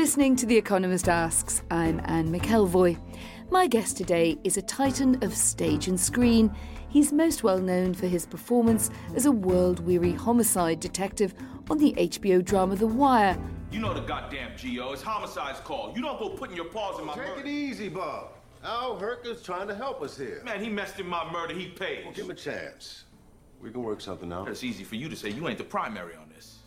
listening to The Economist Asks. I'm Anne McElvoy. My guest today is a titan of stage and screen. He's most well known for his performance as a world weary homicide detective on the HBO drama The Wire. You know the goddamn GO. It's homicide's call. You don't go putting your paws in my Take murder. it easy, Bob. Al Herker's trying to help us here. Man, he messed in my murder. He pays. Give him a chance. We can work something out. It's easy for you to say. You ain't the primary on this.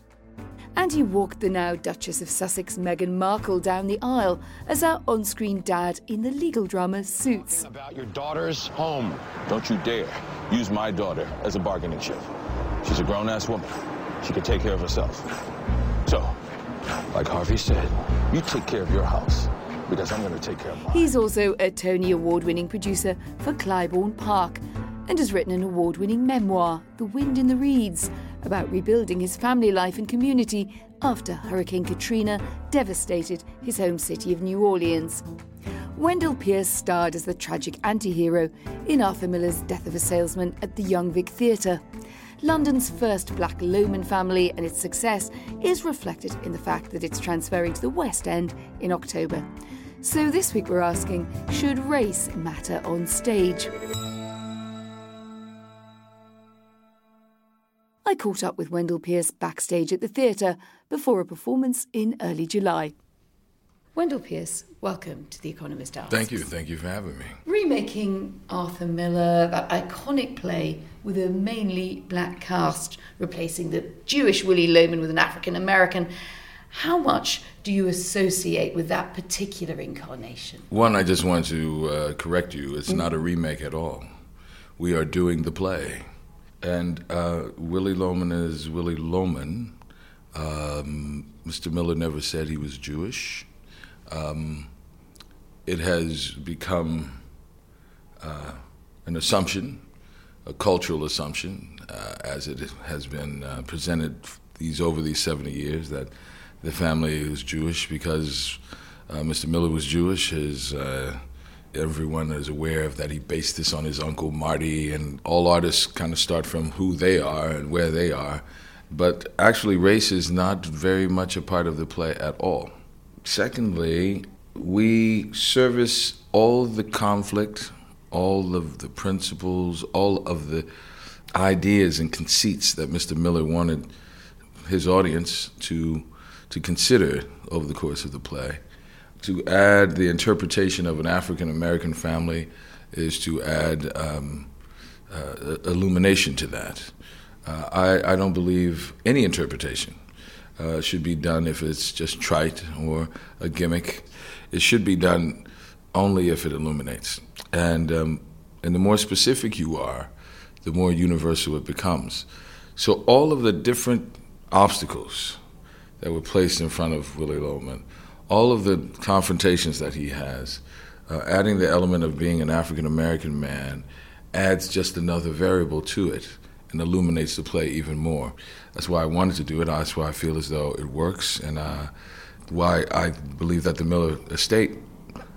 And he walked the now Duchess of Sussex Meghan Markle down the aisle as our on screen dad in the legal drama Suits. About your daughter's home. Don't you dare use my daughter as a bargaining chip. She's a grown ass woman. She can take care of herself. So, like Harvey said, you take care of your house because I'm going to take care of mine. He's also a Tony Award winning producer for Clybourne Park and has written an award winning memoir, The Wind in the Reeds, about rebuilding his family life and community after Hurricane Katrina devastated his home city of New Orleans. Wendell Pierce starred as the tragic anti hero in Arthur Miller's Death of a Salesman at the Young Vic Theatre. London's first black Loman family and its success is reflected in the fact that it's transferring to the West End in October. So this week we're asking should race matter on stage? I caught up with Wendell Pierce backstage at the theatre before a performance in early July. Wendell Pierce, welcome to The Economist Asks. Thank you. Thank you for having me. Remaking Arthur Miller, that iconic play with a mainly black cast, replacing the Jewish Willy Loman with an African American. How much do you associate with that particular incarnation? One, I just want to uh, correct you. It's not a remake at all. We are doing the play. And uh, Willy Loman is Willy Loman. Um, Mr. Miller never said he was Jewish. Um, it has become uh, an assumption, a cultural assumption, uh, as it has been uh, presented these over these 70 years, that the family is Jewish because uh, Mr. Miller was Jewish. His, uh, everyone is aware of that he based this on his uncle Marty, and all artists kind of start from who they are and where they are. But actually, race is not very much a part of the play at all. Secondly, we service all the conflict, all of the principles, all of the ideas and conceits that Mr. Miller wanted his audience to to consider over the course of the play. To add the interpretation of an African American family is to add um, uh, illumination to that. Uh, I, I don't believe any interpretation uh, should be done if it's just trite or a gimmick. It should be done only if it illuminates. And, um, and the more specific you are, the more universal it becomes. So all of the different obstacles that were placed in front of Willy Loman, all of the confrontations that he has, uh, adding the element of being an African American man adds just another variable to it and illuminates the play even more. That's why I wanted to do it. That's why I feel as though it works, and uh, why I believe that the Miller estate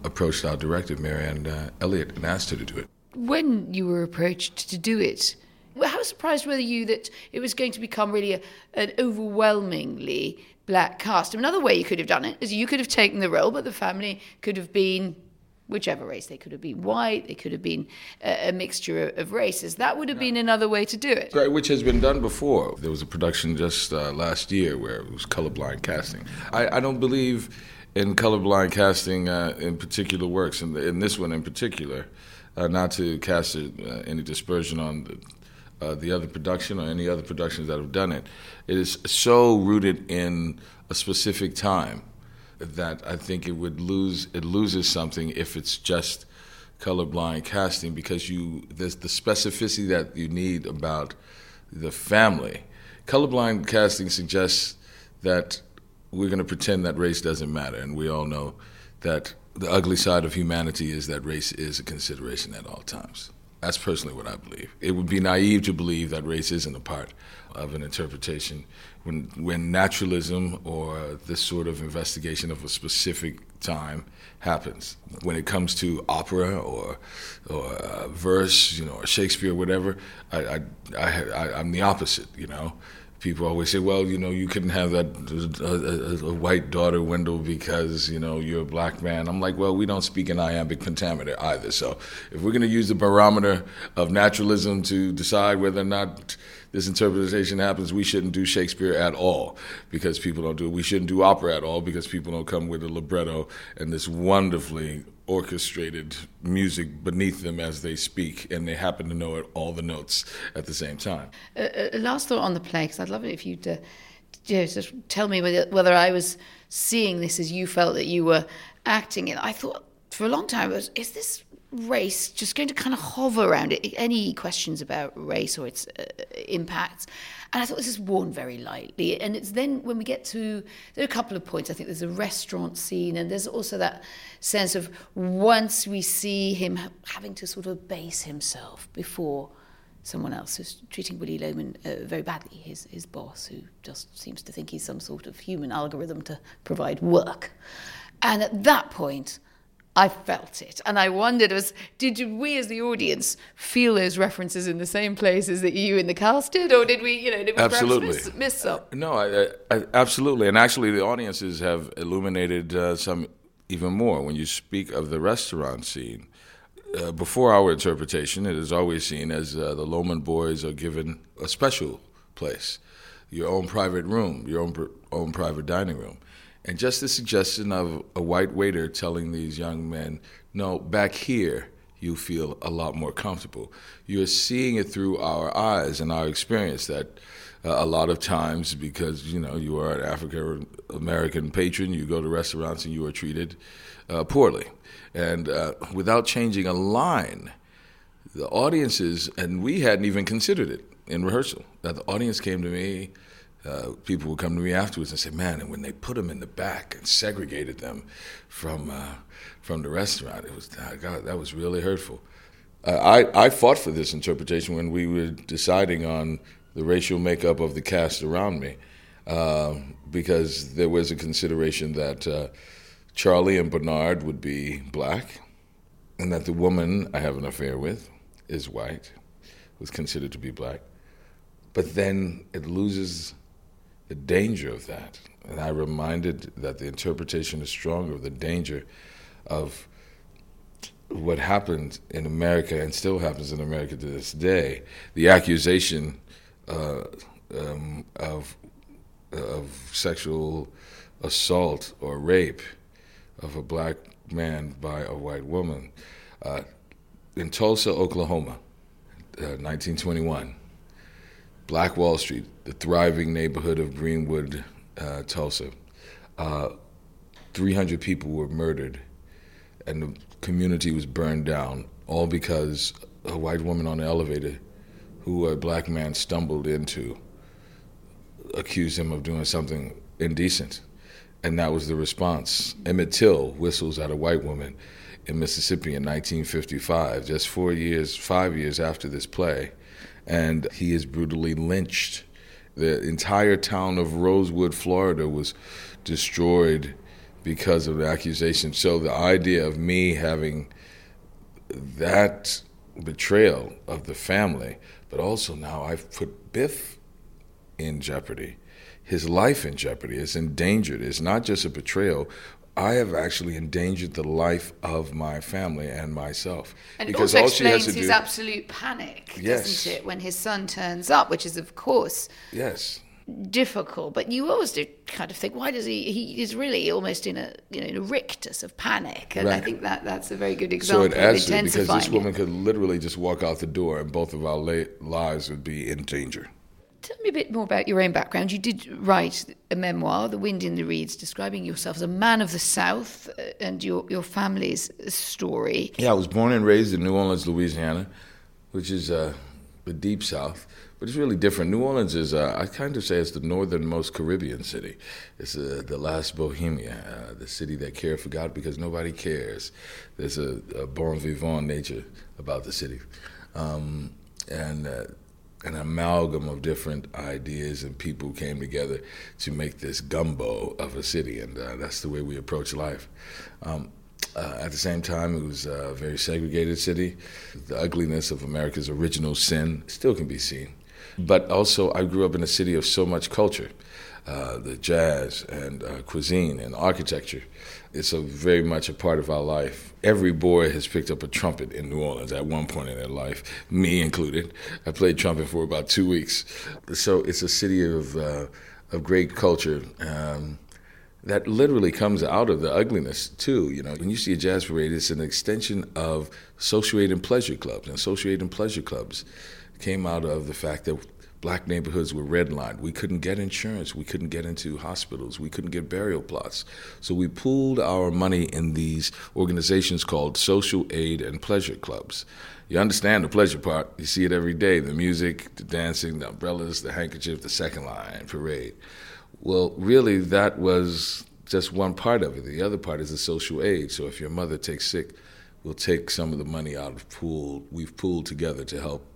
approached our director, Marianne uh, Elliott, and asked her to do it. When you were approached to do it, how surprised were you that it was going to become really a, an overwhelmingly black cast? Another way you could have done it is you could have taken the role, but the family could have been whichever race. They could have been white, they could have been a, a mixture of races. That would have been another way to do it. Right, which has been done before. There was a production just uh, last year where it was colorblind casting. I, I don't believe in colorblind casting uh, in particular works, in, the, in this one in particular, uh, not to cast uh, any dispersion on the, uh, the other production or any other productions that have done it. It is so rooted in a specific time that I think it would lose it loses something if it's just colorblind casting because you there's the specificity that you need about the family. Colorblind casting suggests that we're going to pretend that race doesn't matter, and we all know that the ugly side of humanity is that race is a consideration at all times. That's personally what I believe. It would be naive to believe that race isn't a part of an interpretation when when naturalism or this sort of investigation of a specific time happens. When it comes to opera or or uh, verse, you know, or Shakespeare, whatever, I, I, I, I I'm the opposite. You know, people always say, well, you know, you couldn't have that a, a, a, white daughter, Wendell, because you know you're a black man. I'm like, well, we don't speak in iambic pentameter either. So if we're going to use the barometer of naturalism to decide whether or not this interpretation happens, we shouldn't do Shakespeare at all because people don't do it. We shouldn't do opera at all because people don't come with a libretto and this wonderfully orchestrated music beneath them as they speak, and they happen to know it, all the notes at the same time. Uh, uh, last thought on the play, because I'd love it if you'd uh, just tell me whether, whether I was seeing this as you felt that you were acting it. I thought for a long time, was, is this race just going to kind of hover around it? Any questions about race or its uh, impacts? And I thought this is worn very lightly. And it's then when we get to, there are a couple of points. I think there's a restaurant scene, and there's also that sense of once we see him having to sort of base himself before someone else who's treating Willy Loman uh, very badly, his, his boss, who just seems to think he's some sort of human algorithm to provide work. And at that point, I felt it. And I wondered, was did we as the audience feel those references in the same places that you in the cast did? Or did we, you know, did we absolutely. miss, miss some? no, I, I, absolutely. And actually, the audiences have illuminated uh, some even more. When you speak of the restaurant scene, uh, before our interpretation, it is always seen as uh, the Loman boys are given a special place, your own private room, your own, own private dining room. And just the suggestion of a white waiter telling these young men, no, back here, you feel a lot more comfortable. You're seeing it through our eyes and our experience that uh, a lot of times, because you know you are an African American patron, you go to restaurants and you are treated uh, poorly, and uh, without changing a line, the audiences and we hadn't even considered it in rehearsal. That the audience came to me uh, people would come to me afterwards and say, "Man, and when they put them in the back and segregated them from uh, from the restaurant, it was God, that was really hurtful." Uh, I I fought for this interpretation when we were deciding on the racial makeup of the cast around me, um, because there was a consideration that uh, Charlie and Bernard would be black, and that the woman I have an affair with is white, was considered to be black. But then it loses the danger of that. And I reminded that the interpretation is stronger of the danger of what happened in America and still happens in America to this day. The accusation uh, um, of of sexual assault or rape of a black man by a white woman uh, in Tulsa, Oklahoma, uh, 1921. Black Wall Street, the thriving neighborhood of Greenwood, uh, Tulsa. Uh, 300 people were murdered, and the community was burned down, all because a white woman on the elevator, who a black man stumbled into, accused him of doing something indecent. And that was the response. Emmett Till whistles at a white woman in Mississippi in 1955, just four years, five years after this play and he is brutally lynched. The entire town of Rosewood, Florida, was destroyed because of the accusation. So the idea of me having that betrayal of the family, but also now I've put Biff in jeopardy. His life in jeopardy is endangered. It's not just a betrayal, I have actually endangered the life of my family and myself. And because it also explains his do, absolute panic, yes. doesn't it, when his son turns up, which is, of course, yes, difficult. But you always do kind of think, why does he? He is really almost in a you know in a rictus of panic, and right. I think that that's a very good example. So it adds to because this woman it. could literally just walk out the door, and both of our lives would be in danger. Tell me a bit more about your own background. You did write a memoir, The Wind in the Reeds, describing yourself as a man of the South uh, and your, your family's story. Yeah, I was born and raised in New Orleans, Louisiana, which is uh, the deep South. But it's really different. New Orleans is, uh, I kind of say, it's the northernmost Caribbean city. It's uh, the last Bohemia, uh, the city that cared for God because nobody cares. There's a, a bon vivant nature about the city. Um, and uh, an amalgam of different ideas and people came together to make this gumbo of a city, and uh, that's the way we approach life. Um, uh, at the same time, it was a very segregated city. The ugliness of America's original sin still can be seen. But also, I grew up in a city of so much culture. Uh, the jazz and uh, cuisine and architecture. It's a very much a part of our life. Every boy has picked up a trumpet in New Orleans at one point in their life, me included. I played trumpet for about two weeks. So it's a city of, uh, of great culture. Um, that literally comes out of the ugliness too. You know, when you see a jazz parade, it's an extension of social aid and pleasure clubs, and social aid and pleasure clubs came out of the fact that black neighborhoods were redlined. We couldn't get insurance. We couldn't get into hospitals. We couldn't get burial plots. So we pooled our money in these organizations called social aid and pleasure clubs. You understand the pleasure part. You see it every day the music, the dancing, the umbrellas, the handkerchief, the second line parade. Well, really, that was just one part of it. The other part is the social aid. So if your mother takes sick, we'll take some of the money out of pool we've pooled together to help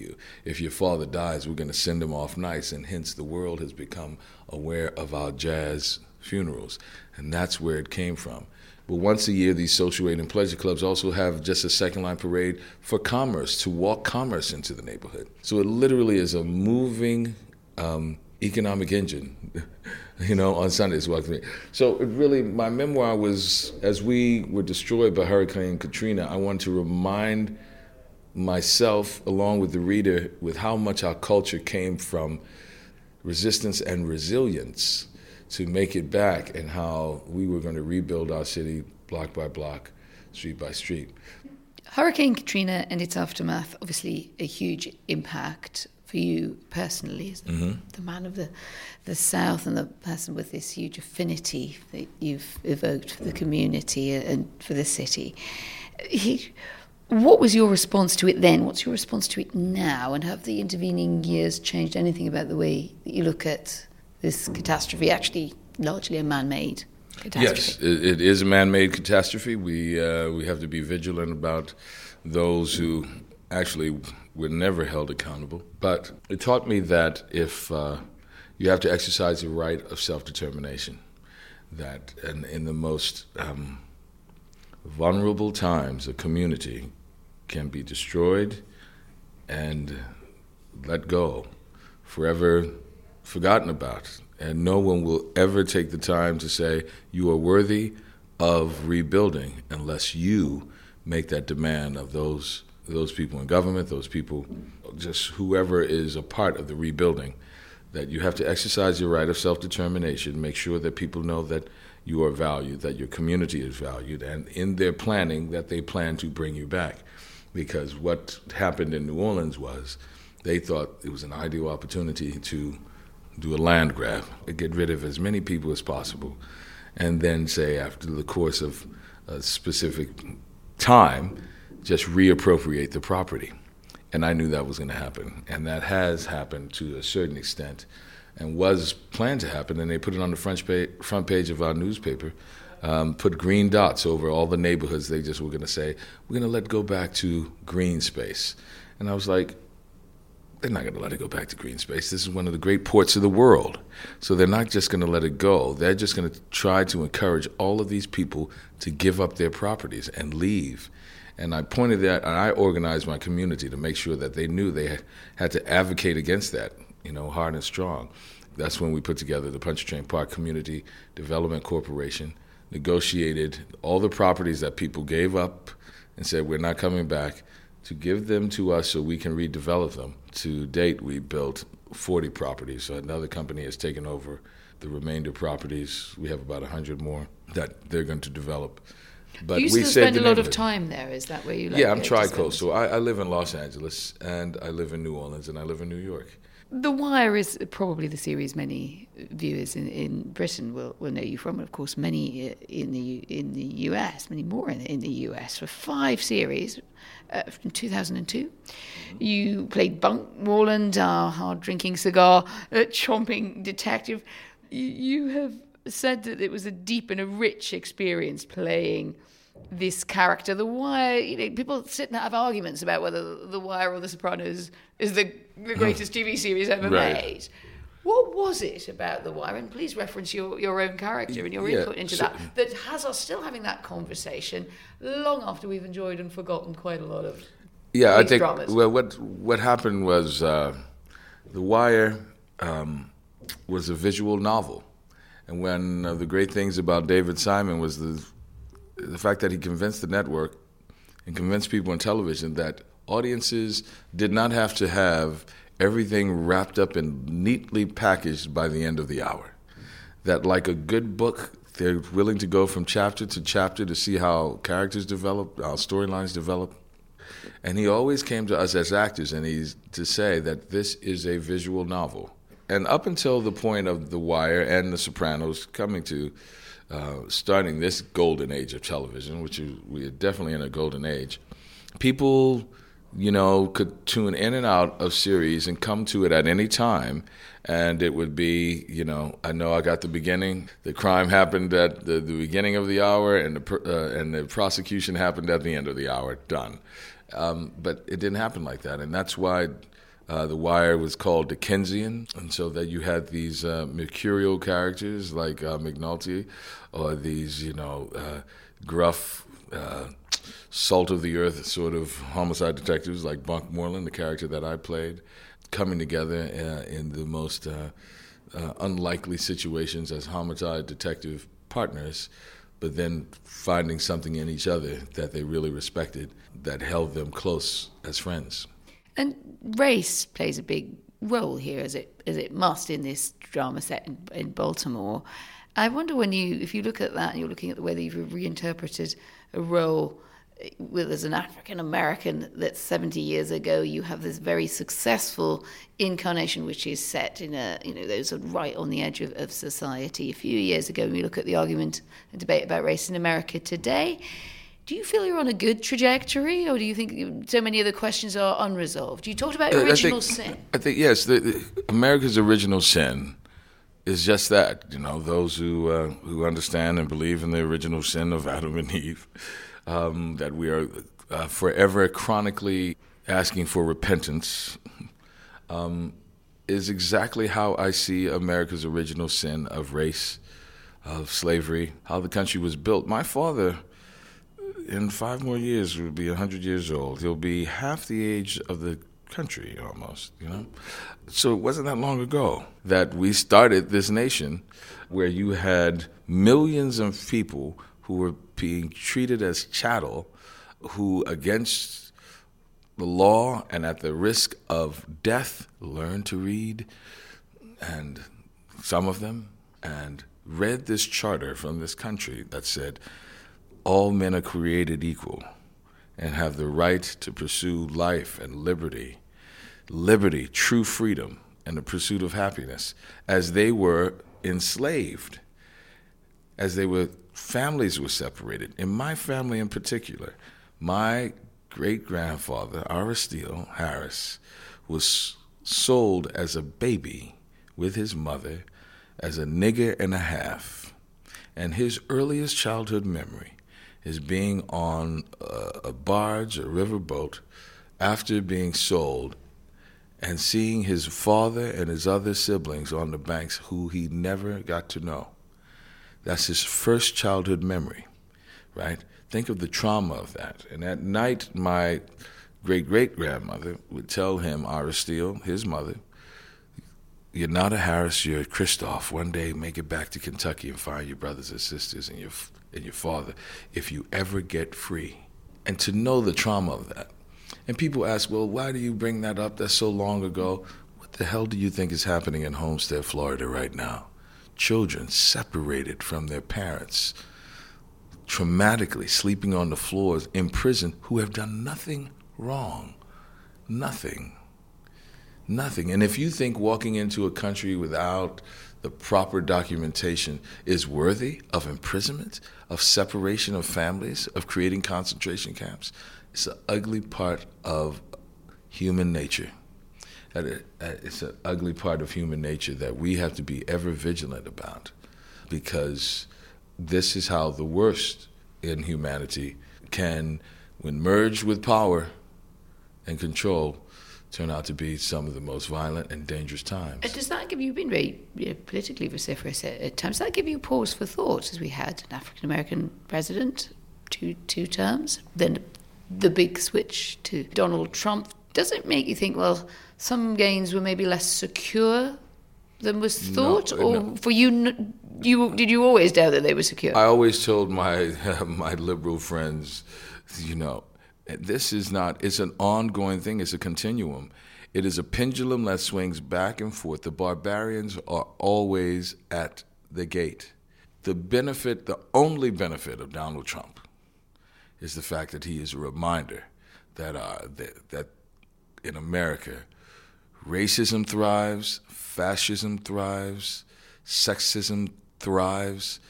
you. If your father dies, we're going to send him off nice, and hence the world has become aware of our jazz funerals, and that's where it came from. But once a year, these social aid and pleasure clubs also have just a second line parade for commerce, to walk commerce into the neighborhood. So it literally is a moving um, economic engine, you know, on Sundays. So it really, my memoir was as we were destroyed by Hurricane Katrina, I wanted to remind myself, along with the reader, with how much our culture came from resistance and resilience to make it back, and how we were going to rebuild our city block by block, street by street. Hurricane Katrina and its aftermath, obviously, a huge impact for you personally as the, mm-hmm. the, man of the, the South and the person with this huge affinity that you've evoked for the community and for the city. What was your response to it then? What's your response to it now? And have the intervening years changed anything about the way that you look at this catastrophe, actually largely a man made catastrophe? Yes, it is a man made catastrophe. We, uh, we have to be vigilant about those who actually were never held accountable. But it taught me that if uh, you have to exercise the right of self determination, that in, in the most um, vulnerable times, a community can be destroyed and let go, forever forgotten about. And no one will ever take the time to say, You are worthy of rebuilding unless you make that demand of those, those people in government, those people, just whoever is a part of the rebuilding. That you have to exercise your right of self determination, make sure that people know that you are valued, that your community is valued, and in their planning, that they plan to bring you back because what happened in New Orleans was they thought it was an ideal opportunity to do a land grab, get rid of as many people as possible, and then say after the course of a specific time, just reappropriate the property. And I knew that was going to happen, and that has happened to a certain extent, and was planned to happen. And they put it on the front page, front page of our newspaper um, put green dots over all the neighborhoods. They just were going to say, we're going to let go back to green space. And I was like, they're not going to let it go back to green space. This is one of the great ports of the world. So they're not just going to let it go. They're just going to try to encourage all of these people to give up their properties and leave. And I pointed that, and I organized my community to make sure that they knew they had to advocate against that, you know, hard and strong. That's when we put together the Pontchartrain Park Community Development Corporation negotiated all the properties that people gave up and said, we're not coming back, to give them to us so we can redevelop them. To date, we built 40 properties. So another company has taken over the remainder properties. We have about 100 more that they're going to develop. But Do you we still spend a lot of time there? Is that where you? Like Yeah, I'm tri-coastal. So I, I live in Los Angeles, and I live in New Orleans, and I live in New York. The Wire is probably the series many viewers in, in Britain will, will know you from, and of course many in the in the US, many more in, in the US. For five series uh, from 2002, you played Bunk Moreland, our hard drinking cigar uh, chomping detective. You, you have said that it was a deep and a rich experience playing this character. The Wire, you know, people sit and have arguments about whether The Wire or The Sopranos is the, the greatest TV series ever Right. made. What was it about The Wire? And please reference your, your own character and your Yeah, input into so- that, that has us still having that conversation long after we've enjoyed and forgotten quite a lot of Yeah, I think dramas. well, what what happened was uh, The Wire um, was a visual novel, and when uh, the great things about David Simon was the the fact that he convinced the network and convinced people on television that audiences did not have to have everything wrapped up and neatly packaged by the end of the hour. That, like a good book, they're willing to go from chapter to chapter to see how characters develop, how storylines develop. And he always came to us as actors and he's to say that this is a visual novel. And up until the point of The Wire and The Sopranos coming to uh, starting this golden age of television, which we are definitely in a golden age, people, you know, could tune in and out of series and come to it at any time. And it would be, you know, I know I got the beginning. The crime happened at the, the beginning of the hour, and the uh, and the prosecution happened at the end of the hour. Done. Um, but it didn't happen like that, and that's why uh, the Wire was called Dickensian, and so that you had these uh, mercurial characters like uh, McNulty, or these you know uh, gruff, uh, salt of the earth sort of homicide detectives like Bunk Moreland, the character that I played, coming together uh, in the most uh, uh, unlikely situations as homicide detective partners, but then finding something in each other that they really respected that held them close as friends. And race plays a big role here, as it as it must in this drama set in, in Baltimore. I wonder when you, if you look at that, and you're looking at the way that you've reinterpreted a role eh, with as an African American that 70 years ago you have this very successful incarnation which is set in a you know those are right on the edge of, of society. A few years ago, when we look at the argument and debate about race in America today. Do you feel you're on a good trajectory, or do you think so many of the questions are unresolved? You talked about Uh, I original think, sin. I think yes, the, the, America's original sin is just that. You know, those who uh, who understand and believe in the original sin of Adam and Eve, um, that we are uh, forever chronically asking for repentance, um, is exactly how I see America's original sin of race, of slavery, how the country was built. My father in five more years will be 100 years old. He'll be half the age of the country almost, you know? So it wasn't that long ago that we started this nation where you had millions of people who were being treated as chattel, who, against the law and at the risk of death, learned to read, and some of them, and read this charter from this country that said, all men are created equal and have the right to pursue life and liberty, liberty, true freedom, and the pursuit of happiness, as they were enslaved, as they were families were separated. In my family in particular, my great grandfather, Aristide Harris, was sold as a baby with his mother as a nigger and a half. And his earliest childhood memory is being on a, a barge, a riverboat, after being sold, and seeing his father and his other siblings on the banks who he never got to know. That's his first childhood memory, right? Think of the trauma of that. And at night, my great great grandmother would tell him, Aristide, his mother, you're not a Harris, you're a Christoph. One day, make it back to Kentucky and find your brothers and sisters and your and your father if you ever get free. And to know the trauma of that. And people ask, well, why do you bring that up? That's so long ago. What the hell do you think is happening in Homestead, Florida right now? Children separated from their parents, traumatically sleeping on the floors in prison who have done nothing wrong. Nothing. Nothing. And if you think walking into a country without the proper documentation is worthy of imprisonment, of separation of families, of creating concentration camps, it's an ugly part of human nature. It's an ugly part of human nature that we have to be ever vigilant about because this is how the worst in humanity can, when merged with power and control, turn out to be some of the most violent and dangerous times. Uh, does that give you, been very you know, politically vociferous at, times, does that give you pause for thought as we had an African American president, two, two terms, then the big switch to Donald Trump? Does it make you think, well, some gains were maybe less secure than was thought, no, or no. for you, you did you always doubt that they were secure? I always told my my liberal friends, you know, this is not. It's an ongoing thing. It's a continuum. It is a pendulum that swings back and forth. The barbarians are always at the gate. The benefit, the only benefit of Donald Trump, is the fact that he is a reminder that uh, that, that in America, racism thrives, fascism thrives, sexism thrives,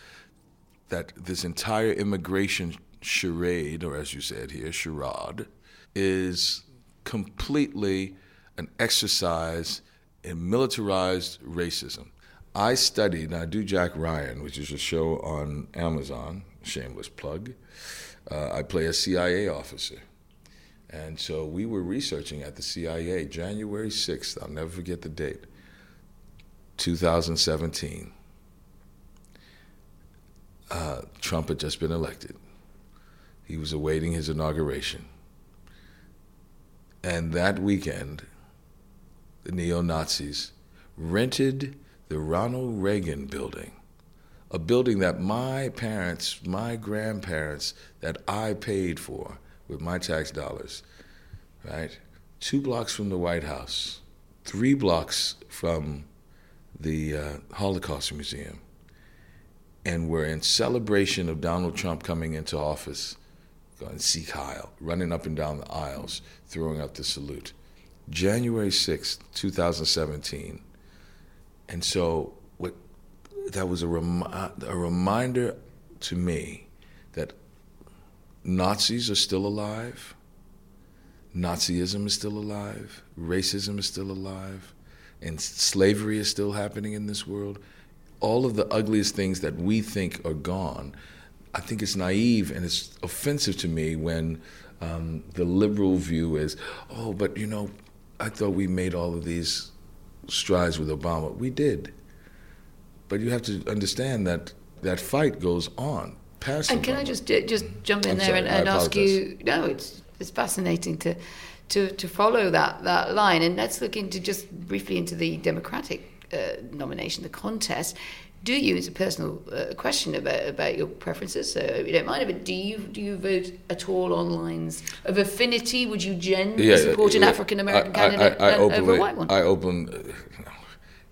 that this entire immigration charade, or as you said here, charade, is completely an exercise in militarized racism. I studied, I do Jack Ryan, which is a show on Amazon, shameless plug. Uh, I play a CIA officer. And so we were researching at the CIA January 6th, I'll never forget the date, 2017. Uh, Trump had just been elected. He was awaiting his inauguration. And that weekend, the neo Nazis rented the Ronald Reagan building, a building that my parents, my grandparents, that I paid for with my tax dollars, right? Two blocks from the White House, three blocks from the uh, Holocaust Museum. And we're in celebration of Donald Trump coming into office going Sieg Heil, running up and down the aisles, throwing up the salute. January 6th, 2017. And so what, that was a, a reminder to me that Nazis are still alive, Nazism is still alive, racism is still alive, and slavery is still happening in this world. All of the ugliest things that we think are gone I think it's naive and it's offensive to me when um, the liberal view is, oh, but you know, I thought we made all of these strides with Obama. We did. But you have to understand that that fight goes on past. And can Obama. I just just jump in I'm there sorry, and, and ask you? No, it's it's fascinating to to to follow that that line. And let's look into just briefly into the Democratic uh, nomination, the contest do you, it's a personal uh, question about, about your preferences, so if you don't mind, it. but do you do you vote at all on lines of affinity? Would you generally yeah, support an African American candidate I, I, I openly, over a white one? I open.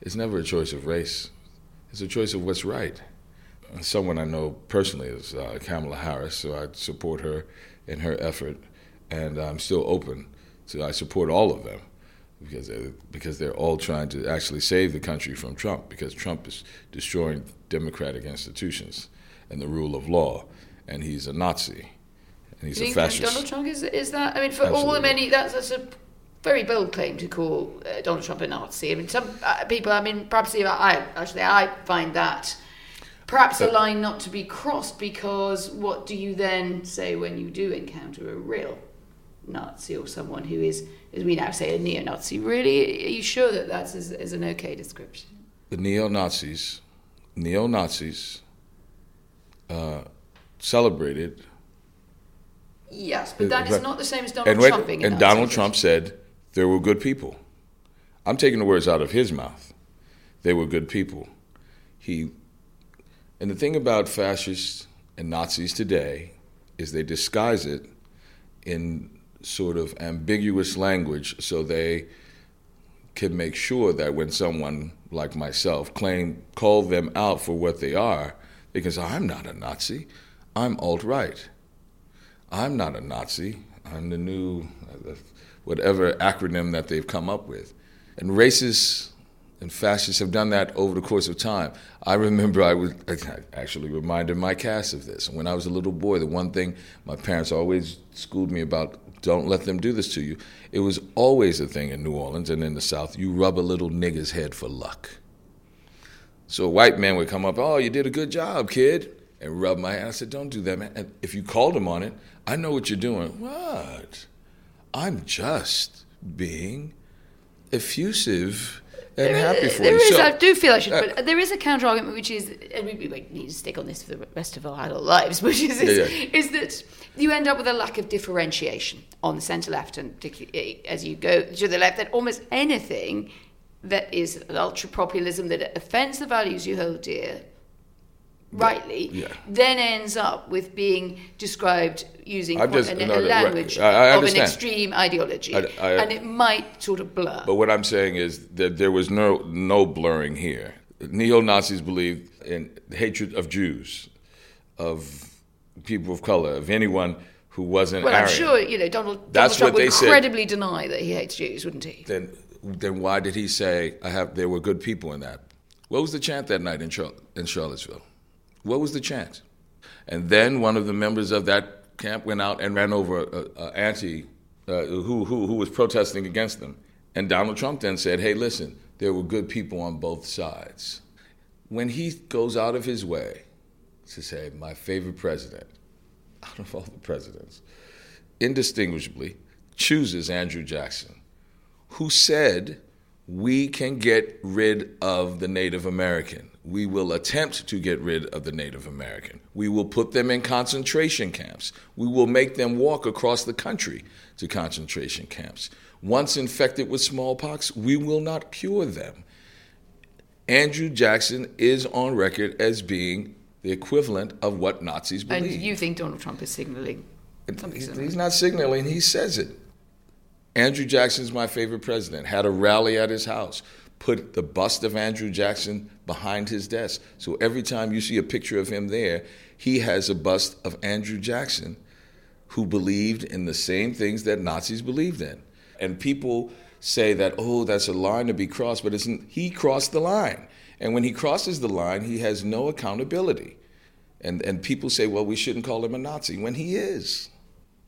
It's never a choice of race. It's a choice of what's right. Someone I know personally is uh, Kamala Harris, so I support her in her effort, and I'm still open. So I support all of them because they're, because they're all trying to actually save the country from Trump because Trump is destroying democratic institutions and the rule of law, and he's a Nazi, and he's you a fascist. Donald Trump is is that? I mean, for Absolutely. all the many that's, that's a very bold claim to call uh, Donald Trump a Nazi. I mean, some uh, people. I mean, perhaps even I actually I find that. Perhaps a line not to be crossed because what do you then say when you do encounter a real Nazi or someone who is, as we now say, a neo Nazi. Really, are you sure that that is, is an okay description? The neo Nazis, neo Nazis, uh, celebrated. Yes, but that is not the same as Donald and Trump being And Donald Trump said there were good people. I'm taking the words out of his mouth. They were good people. He, and the thing about fascists and Nazis today is they disguise it in sort of ambiguous language so they can make sure that when someone like myself claim call them out for what they are, they can say, I'm not a Nazi. I'm alt right. I'm not a Nazi. I'm the new, whatever acronym that they've come up with. And racists and fascists have done that over the course of time. I remember I was I actually reminded my cast of this. When I was a little boy, the one thing my parents always schooled me about don't let them do this to you. It was always a thing in New Orleans and in the South. You rub a little nigger's head for luck. So a white man would come up, oh, you did a good job, kid, and rub my hand. I said, don't do that, man. And if you called him on it, I know what you're doing. What? I'm just being effusive and There happy is- for there you. is- So- I do feel I should, uh, but there is a counter argument, which is, and we, we need to stick on this for the rest of our adult lives, which is, Yeah, is, yeah. is that you end up with a lack of differentiation on the centre left, and particularly as you go to the left, that almost anything that is an ultra populism that offends the values you hold dear, rightly, yeah. then ends up with being described using just- a, no, a language right. Of an extreme ideology, I- I- and it might sort of blur. But what I'm saying is that there was no no blurring here. Neo Nazis believed in hatred of Jews, of people of color, of anyone who wasn't Well, I'm sure you know Donald. Donald That's Trump would said. incredibly deny that he hates Jews, wouldn't he? Then then why did he say I have there were good people in that? What was the chant that night in Char- in Charlottesville? What was the chant? And then one of the members of that camp went out and ran over a, a anti uh, who, who who was protesting against them. And Donald Trump then said, "Hey, listen, there were good people on both sides." When he goes out of his way to say, "My favorite president," out of all the presidents, indistinguishably chooses Andrew Jackson, who said, We can get rid of the Native American. We will attempt to get rid of the Native American. We will put them in concentration camps. We will make them walk across the country to concentration camps. Once infected with smallpox, we will not cure them. Andrew Jackson is on record as being the equivalent of what Nazis believe. And you think Donald Trump is signalling something similar? he's not signaling, he says it. Andrew Jackson is my favorite president. Had a rally at his house, put the bust of Andrew Jackson behind his desk. So every time you see a picture of him there, he has a bust of Andrew Jackson who believed in the same things that Nazis believed in. And people say that, oh, that's a line to be crossed, but it's, he crossed the line. And when he crosses the line, he has no accountability. And, and people say, well, we shouldn't call him a Nazi, when he is.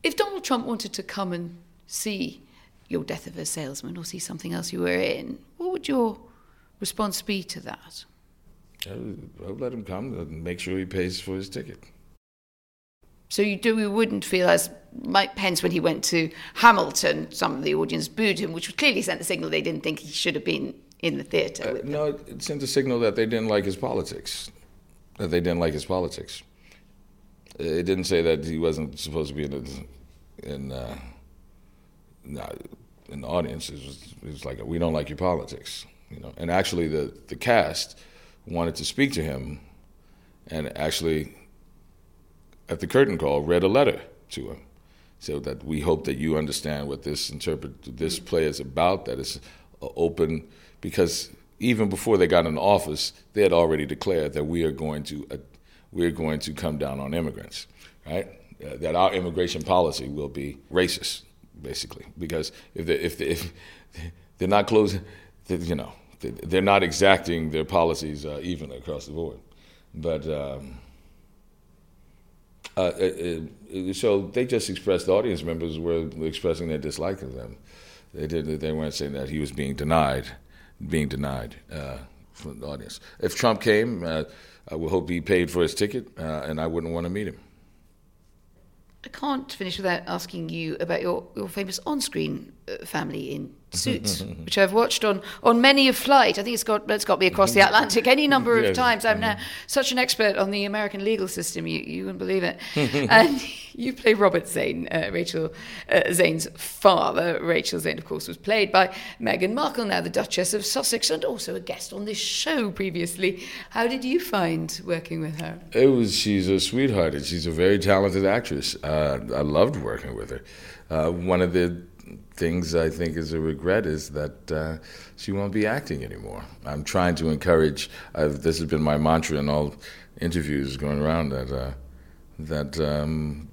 If Donald Trump wanted to come and see your death of a salesman or see something else you were in, what would your response be to that? I'll let him come and make sure he pays for his ticket. So you do you wouldn't feel as Mike Pence when he went to Hamilton, some of the audience booed him, which clearly sent the signal they didn't think he should have been in the theatre. Uh, no, it sent a signal that they didn't like his politics. That they didn't like his politics. It didn't say that he wasn't supposed to be in the, in, uh, not in the audience. Was like we don't like your politics, you know. And actually, the the cast wanted to speak to him, and actually, at the curtain call, read a letter to him, so that we hope that you understand what this interpret this play is about. That it's uh, open because even before they got in office, they had already declared that we are going to uh, we're going to come down on immigrants, right? Uh, that our immigration policy will be racist, basically, because if they, if they, if they're not closing, you know, they're not exacting their policies uh, even across the board, but. Um, uh, uh, uh, so they just expressed the audience members were expressing their dislike of them. They did. They weren't saying that he was being denied, being denied uh, from the audience. If Trump came, uh, I would hope he paid for his ticket, and I wouldn't want to meet him. I can't finish without asking you about your, your famous on-screen uh, family in Suits, which I've watched on, on many a flight. I think it's got it's got me across the Atlantic any number of times. I'm now such an expert on the American legal system, you, you wouldn't believe it. and you play Robert Zane, uh, Rachel uh, Zane's father. Rachel Zane, of course, was played by Meghan Markle, now the Duchess of Sussex, and also a guest on this show previously. How did you find working with her? It was. She's a sweetheart, and she's a very talented actress. Uh, I loved working with her. Uh, one of the things I think is a regret is that uh, she won't be acting anymore. I'm trying to encourage. I've, this has been my mantra in all interviews going around that uh, that um,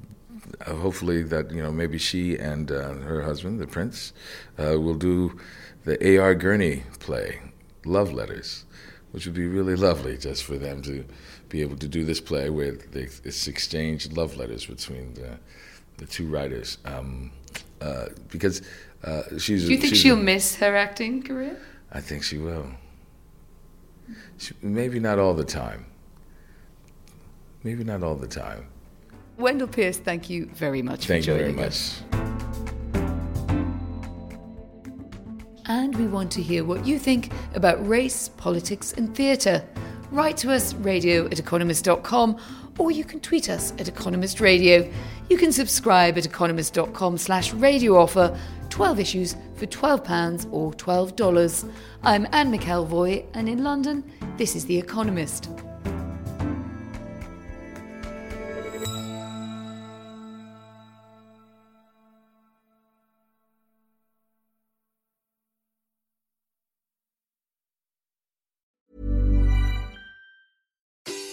hopefully that you know maybe she and uh, her husband, the prince, uh, will do the A.R. Gurney play, Love Letters, which would be really lovely just for them to be able to do this play where they, it's exchanged love letters between the, the two writers. Um, uh, because uh, she's. Do you think she'll miss her acting career? I think she will. She, maybe not all the time. Maybe not all the time. Wendell Pierce, thank you very much thank for joining you very much. And we want to hear what you think about race, politics, and theatre. Write to us, radio at economist.com, or you can tweet us at Economist Radio. You can subscribe at economist.com slash radio offer, 12 issues for £12 or $12. I'm Anne McElvoy, and in London, this is The Economist.